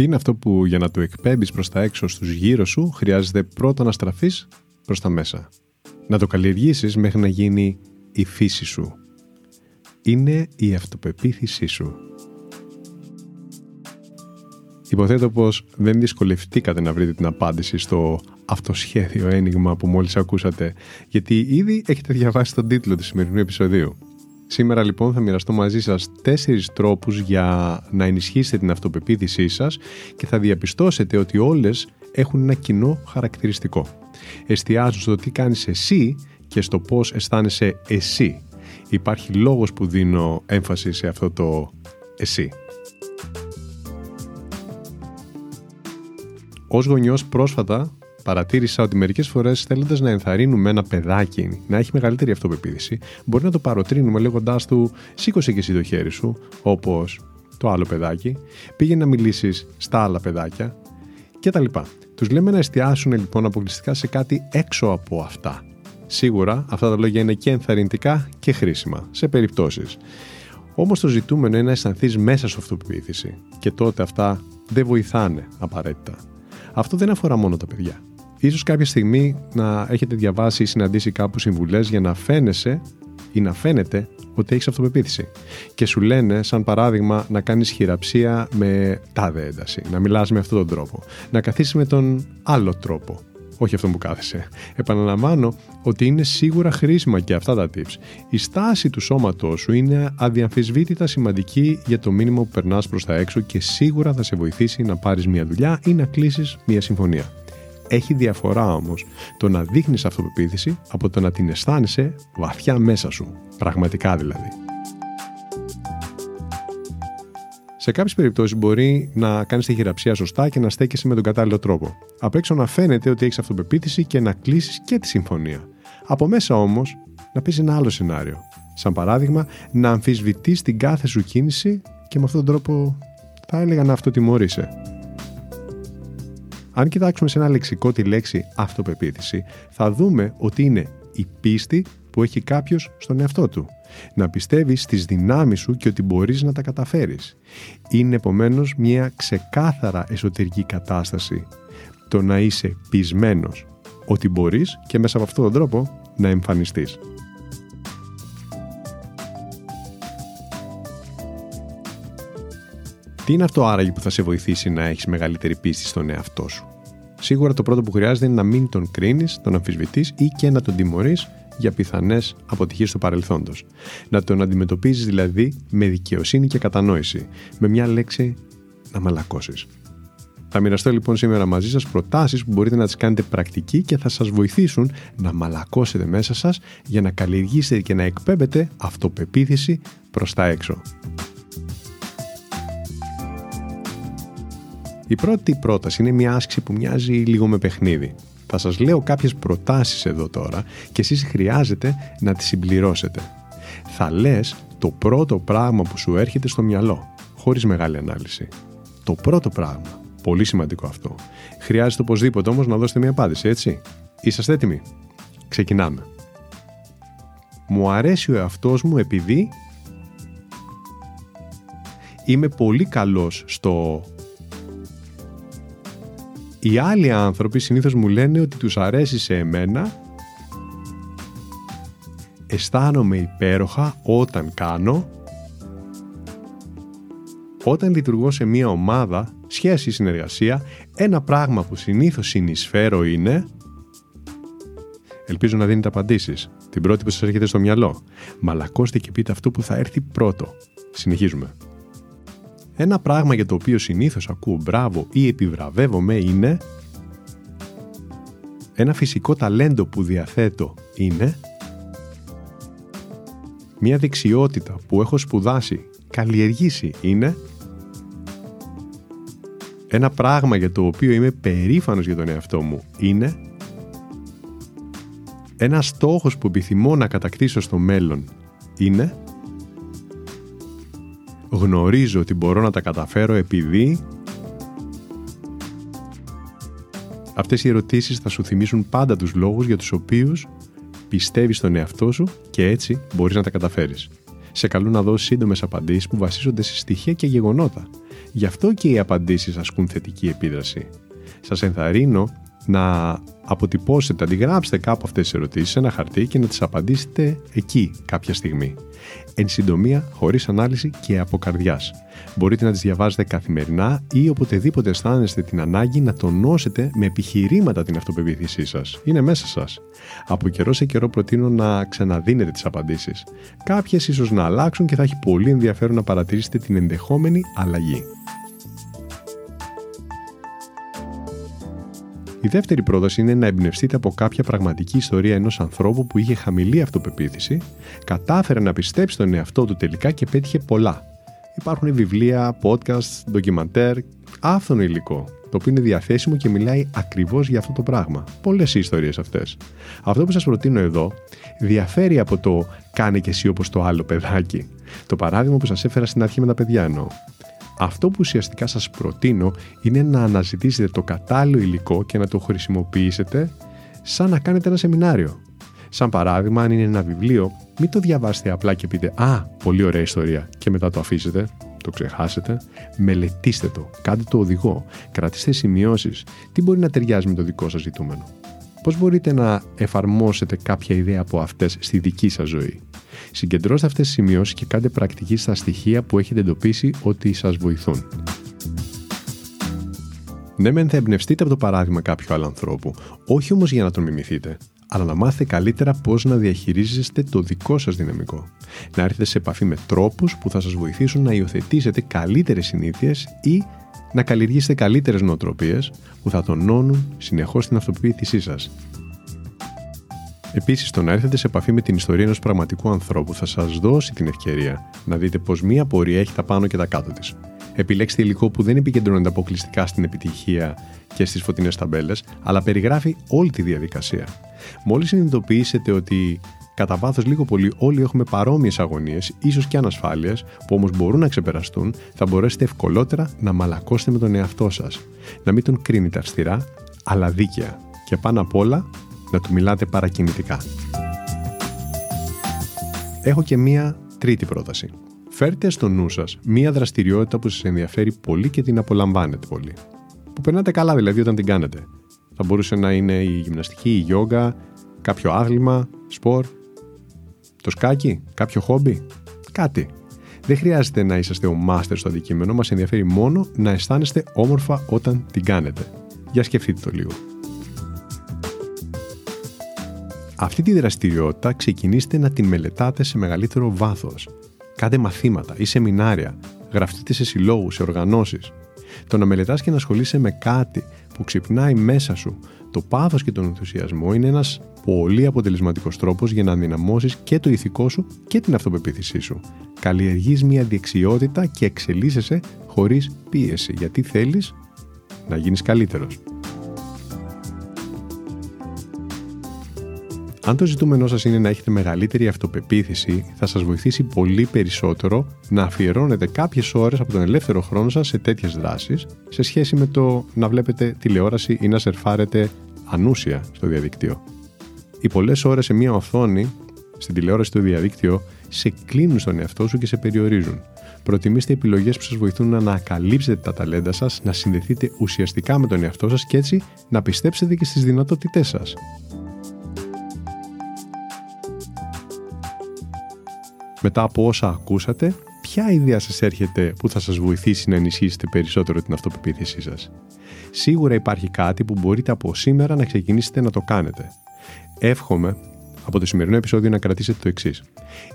Τι είναι αυτό που για να το εκπέμπεις προς τα έξω στους γύρω σου χρειάζεται πρώτα να στραφείς προς τα μέσα. Να το καλλιεργήσεις μέχρι να γίνει η φύση σου. Είναι η αυτοπεποίθησή σου. Υποθέτω πως δεν δυσκολευτήκατε να βρείτε την απάντηση στο αυτοσχέδιο ένιγμα που μόλις ακούσατε, γιατί ήδη έχετε διαβάσει τον τίτλο του σημερινού επεισοδίου. Σήμερα λοιπόν θα μοιραστώ μαζί σας τέσσερις τρόπους για να ενισχύσετε την αυτοπεποίθησή σας και θα διαπιστώσετε ότι όλες έχουν ένα κοινό χαρακτηριστικό. Εστιάζουν στο τι κάνεις εσύ και στο πώς αισθάνεσαι εσύ. Υπάρχει λόγος που δίνω έμφαση σε αυτό το εσύ. Ως γονιός πρόσφατα παρατήρησα ότι μερικές φορές θέλοντας να ενθαρρύνουμε ένα παιδάκι να έχει μεγαλύτερη αυτοπεποίθηση, μπορεί να το παροτρύνουμε λέγοντάς του σήκωσε και εσύ το χέρι σου, όπως το άλλο παιδάκι, πήγαινε να μιλήσεις στα άλλα παιδάκια κτλ. Τους λέμε να εστιάσουν λοιπόν αποκλειστικά σε κάτι έξω από αυτά. Σίγουρα αυτά τα λόγια είναι και ενθαρρυντικά και χρήσιμα σε περιπτώσεις. Όμως το ζητούμενο είναι να αισθανθείς μέσα σου αυτοπεποίθηση και τότε αυτά δεν βοηθάνε απαραίτητα. Αυτό δεν αφορά μόνο τα παιδιά. Ίσως κάποια στιγμή να έχετε διαβάσει ή συναντήσει κάπου συμβουλές για να φαίνεσαι ή να φαίνεται ότι έχεις αυτοπεποίθηση. Και σου λένε, σαν παράδειγμα, να κάνεις χειραψία με τάδε ένταση, να μιλάς με αυτόν τον τρόπο, να καθίσεις με τον άλλο τρόπο, όχι αυτό που κάθεσαι. Επαναλαμβάνω ότι είναι σίγουρα χρήσιμα και αυτά τα tips. Η στάση του σώματός σου είναι αδιαμφισβήτητα σημαντική για το μήνυμα που περνάς προς τα έξω και σίγουρα θα σε βοηθήσει να πάρεις μια δουλειά ή να κλείσεις μια συμφωνία. Έχει διαφορά όμως το να δείχνεις αυτοπεποίθηση από το να την αισθάνεσαι βαθιά μέσα σου. Πραγματικά δηλαδή. Σε κάποιες περιπτώσεις μπορεί να κάνεις τη χειραψία σωστά και να στέκεσαι με τον κατάλληλο τρόπο. Απ' έξω να φαίνεται ότι έχεις αυτοπεποίθηση και να κλείσεις και τη συμφωνία. Από μέσα όμως να πεις ένα άλλο σενάριο. Σαν παράδειγμα, να αμφισβητείς την κάθε σου κίνηση και με αυτόν τον τρόπο θα έλεγα να αυτοτιμωρείσαι. Αν κοιτάξουμε σε ένα λεξικό τη λέξη αυτοπεποίθηση, θα δούμε ότι είναι η πίστη που έχει κάποιος στον εαυτό του. Να πιστεύεις στις δυνάμεις σου και ότι μπορείς να τα καταφέρεις. Είναι επομένως μια ξεκάθαρα εσωτερική κατάσταση. Το να είσαι πεισμένος ότι μπορείς και μέσα από αυτόν τον τρόπο να εμφανιστείς. Τι είναι αυτό άραγε που θα σε βοηθήσει να έχεις μεγαλύτερη πίστη στον εαυτό σου; Σίγουρα το πρώτο που χρειάζεται είναι να μην τον κρίνεις, τον αμφισβητείς ή και να τον τιμωρείς για πιθανές αποτυχίες του παρελθόντος. Να τον αντιμετωπίζεις δηλαδή με δικαιοσύνη και κατανόηση. Με μια λέξη να μαλακώσεις. Θα μοιραστώ λοιπόν σήμερα μαζί σας προτάσεις που μπορείτε να τις κάνετε πρακτική και θα σας βοηθήσουν να μαλακώσετε μέσα σας για να καλλιεργήσετε και να εκπέμπετε αυτοπεποίθηση προς τα έξω. Η πρώτη πρόταση είναι μια άσκηση που μοιάζει λίγο με παιχνίδι. Θα σας λέω κάποιες προτάσεις εδώ τώρα και εσείς χρειάζεται να τις συμπληρώσετε. Θα λες το πρώτο πράγμα που σου έρχεται στο μυαλό, χωρίς μεγάλη ανάλυση. Το πρώτο πράγμα. Πολύ σημαντικό αυτό. Χρειάζεται οπωσδήποτε όμως να δώσετε μια απάντηση, έτσι; Είσαστε έτοιμοι; Ξεκινάμε. Μου αρέσει ο εαυτός μου επειδή είμαι πολύ καλός στο οι άλλοι άνθρωποι συνήθως μου λένε ότι τους αρέσει σε εμένα αισθάνομαι υπέροχα όταν κάνω όταν λειτουργώ σε μια ομάδα, σχέση, συνεργασία, ένα πράγμα που συνήθως συνεισφέρω είναι Ελπίζω να δίνετε απαντήσεις. Την πρώτη που σας έρχεται στο μυαλό. Μαλακώστε και πείτε αυτό που θα έρθει πρώτο. Συνεχίζουμε. Ένα πράγμα για το οποίο συνήθως ακούω μπράβο ή επιβραβεύομαι είναι ένα φυσικό ταλέντο που διαθέτω είναι μια δεξιότητα που έχω σπουδάσει, καλλιεργήσει είναι Ένα πράγμα για το οποίο είμαι περήφανος για τον εαυτό μου είναι ένα στόχος που επιθυμώ να κατακτήσω στο μέλλον είναι γνωρίζω ότι μπορώ να τα καταφέρω επειδή Αυτές οι ερωτήσεις θα σου θυμίσουν πάντα τους λόγους για τους οποίους πιστεύεις στον εαυτό σου και έτσι μπορείς να τα καταφέρεις. Σε καλούν να δώσει σύντομες απαντήσεις που βασίζονται σε στοιχεία και γεγονότα. Γι' αυτό και οι απαντήσεις ασκούν θετική επίδραση. Σας ενθαρρύνω να αποτυπώσετε, αντιγράψετε κάπου αυτές τις ερωτήσεις σε ένα χαρτί και να τις απαντήσετε εκεί κάποια στιγμή. Εν συντομία, χωρίς ανάλυση και από καρδιάς. Μπορείτε να τις διαβάζετε καθημερινά ή οποτεδήποτε αισθάνεστε την ανάγκη να τονώσετε με επιχειρήματα την αυτοπεποίθησή σας. Είναι μέσα σας. Από καιρό σε καιρό προτείνω να ξαναδίνετε τις απαντήσεις. Κάποιες ίσως να αλλάξουν και θα έχει πολύ ενδιαφέρον να παρατηρήσετε την ενδεχόμενη αλλαγή. Η δεύτερη πρόταση είναι να εμπνευστείτε από κάποια πραγματική ιστορία ενός ανθρώπου που είχε χαμηλή αυτοπεποίθηση, κατάφερε να πιστέψει τον εαυτό του τελικά και πέτυχε πολλά. Υπάρχουν βιβλία, podcast, ντοκιμαντέρ, άφθονο υλικό, το οποίο είναι διαθέσιμο και μιλάει ακριβώς για αυτό το πράγμα. Πολλές οι ιστορίες αυτές. Αυτό που σας προτείνω εδώ διαφέρει από το «κάνε και εσύ όπως το άλλο παιδάκι». Το παράδειγμα που σας έφερα στην αρχή με τα παιδιά εννοώ. Αυτό που ουσιαστικά σας προτείνω είναι να αναζητήσετε το κατάλληλο υλικό και να το χρησιμοποιήσετε σαν να κάνετε ένα σεμινάριο. Σαν παράδειγμα, αν είναι ένα βιβλίο, μην το διαβάσετε απλά και πείτε «Α, πολύ ωραία ιστορία» και μετά το αφήσετε, το ξεχάσετε. Μελετήστε το, κάντε το οδηγό, κρατήστε σημειώσεις. Τι μπορεί να ταιριάζει με το δικό σας ζητούμενο; Πώς μπορείτε να εφαρμόσετε κάποια ιδέα από αυτές στη δική σας ζωή; Συγκεντρώστε αυτές τις σημειώσεις και κάντε πρακτική στα στοιχεία που έχετε εντοπίσει ότι σας βοηθούν. Ναι, μεν θα εμπνευστείτε από το παράδειγμα κάποιου άλλου ανθρώπου, όχι όμως για να τον μιμηθείτε, αλλά να μάθετε καλύτερα πώς να διαχειρίζεστε το δικό σας δυναμικό. Να έρθετε σε επαφή με τρόπους που θα σας βοηθήσουν να υιοθετήσετε καλύτερες συνήθειες ή να καλλιεργήσετε καλύτερες νοοτροπίες που θα τονώνουν συνεχώς την αυτοποίθησή σας. Επίσης, το να έρθετε σε επαφή με την ιστορία ενός πραγματικού ανθρώπου θα σας δώσει την ευκαιρία να δείτε πως μία πορεία έχει τα πάνω και τα κάτω της. Επιλέξτε υλικό που δεν επικεντρώνεται αποκλειστικά στην επιτυχία και στις φωτεινές ταμπέλες, αλλά περιγράφει όλη τη διαδικασία. Μόλις συνειδητοποιήσετε ότι κατά βάθος λίγο πολύ όλοι έχουμε παρόμοιες αγωνίες, ίσως και ανασφάλειες, που όμως μπορούν να ξεπεραστούν, θα μπορέσετε ευκολότερα να μαλακώσετε με τον εαυτό σας. Να μην τον κρίνετε αυστηρά, αλλά δίκαια. Και πάνω απ' όλα, να του μιλάτε παρακινητικά. Έχω και μία τρίτη πρόταση. Φέρτε στο νου σας μία δραστηριότητα που σας ενδιαφέρει πολύ και την απολαμβάνετε πολύ. Που περνάτε καλά δηλαδή όταν την κάνετε. Θα μπορούσε να είναι η γυμναστική, η γιόγκα, κάποιο άθλημα, σπορ, το σκάκι, κάποιο χόμπι, κάτι. Δεν χρειάζεται να είσαστε ο μάστερ στο αντικείμενο, μας ενδιαφέρει μόνο να αισθάνεστε όμορφα όταν την κάνετε. Για σκεφτείτε το λίγο. Αυτή τη δραστηριότητα ξεκινήστε να την μελετάτε σε μεγαλύτερο βάθος. Κάντε μαθήματα ή σεμινάρια, γραφτείτε σε συλλόγους, σε οργανώσεις. Το να μελετάς και να ασχολείσαι με κάτι που ξυπνάει μέσα σου το πάθος και τον ενθουσιασμό είναι ένας πολύ αποτελεσματικός τρόπος για να δυναμώσεις και το ηθικό σου και την αυτοπεποίθησή σου. Καλλιεργείς μια διεξιότητα και εξελίσσεσαι χωρίς πίεση, γιατί θέλεις να γίνεις καλύτερος. Αν το ζητούμενό σας είναι να έχετε μεγαλύτερη αυτοπεποίθηση, θα σας βοηθήσει πολύ περισσότερο να αφιερώνετε κάποιες ώρες από τον ελεύθερο χρόνο σας σε τέτοιες δράσεις, σε σχέση με το να βλέπετε τηλεόραση ή να σερφάρετε ανούσια στο διαδίκτυο. Οι πολλές ώρες σε μία οθόνη, στην τηλεόραση στο διαδίκτυο, σε κλείνουν στον εαυτό σου και σε περιορίζουν. Προτιμήστε επιλογές που σας βοηθούν να ανακαλύψετε τα ταλέντα σας, να συνδεθείτε ουσιαστικά με τον εαυτό σας και έτσι να πιστέψετε και στις δυνατότητές σας. Μετά από όσα ακούσατε, ποια ιδέα σας έρχεται που θα σας βοηθήσει να ενισχύσετε περισσότερο την αυτοπεποίθησή σας; Σίγουρα υπάρχει κάτι που μπορείτε από σήμερα να ξεκινήσετε να το κάνετε. Εύχομαι από το σημερινό επεισόδιο να κρατήσετε το εξής.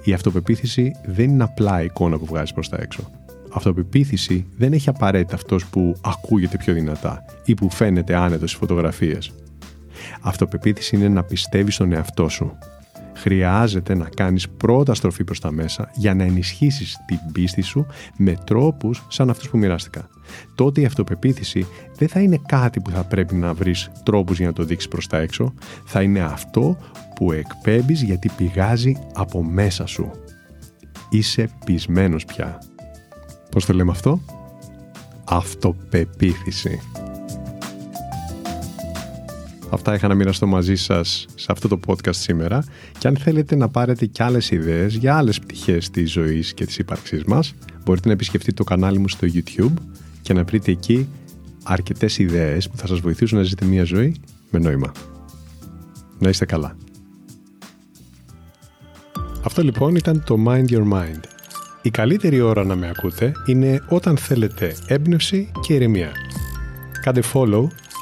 Η αυτοπεποίθηση δεν είναι απλά εικόνα που βγάζει προς τα έξω. Αυτοπεποίθηση δεν έχει απαραίτητα αυτός που ακούγεται πιο δυνατά ή που φαίνεται άνετος στις φωτογραφίες. Αυτοπεποίθηση είναι να πιστεύεις στον εαυτό σου χρειάζεται να κάνεις πρώτα στροφή προς τα μέσα για να ενισχύσεις την πίστη σου με τρόπους σαν αυτούς που μοιράστηκα. Τότε η αυτοπεποίθηση δεν θα είναι κάτι που θα πρέπει να βρεις τρόπους για να το δείξεις προς τα έξω, θα είναι αυτό που εκπέμπεις γιατί πηγάζει από μέσα σου. Είσαι πεισμένος πια. Πώς το λέμε αυτό; Αυτοπεποίθηση. Αυτά είχα να μοιραστώ μαζί σας σε αυτό το podcast σήμερα και αν θέλετε να πάρετε και άλλες ιδέες για άλλες πτυχές της ζωής και της ύπαρξής μας μπορείτε να επισκεφτείτε το κανάλι μου στο YouTube και να βρείτε εκεί αρκετές ιδέες που θα σας βοηθήσουν να ζείτε μια ζωή με νόημα. Να είστε καλά. Αυτό λοιπόν ήταν το Mind Your Mind. Η καλύτερη ώρα να με ακούτε είναι όταν θέλετε έμπνευση και ηρεμία. Κάντε follow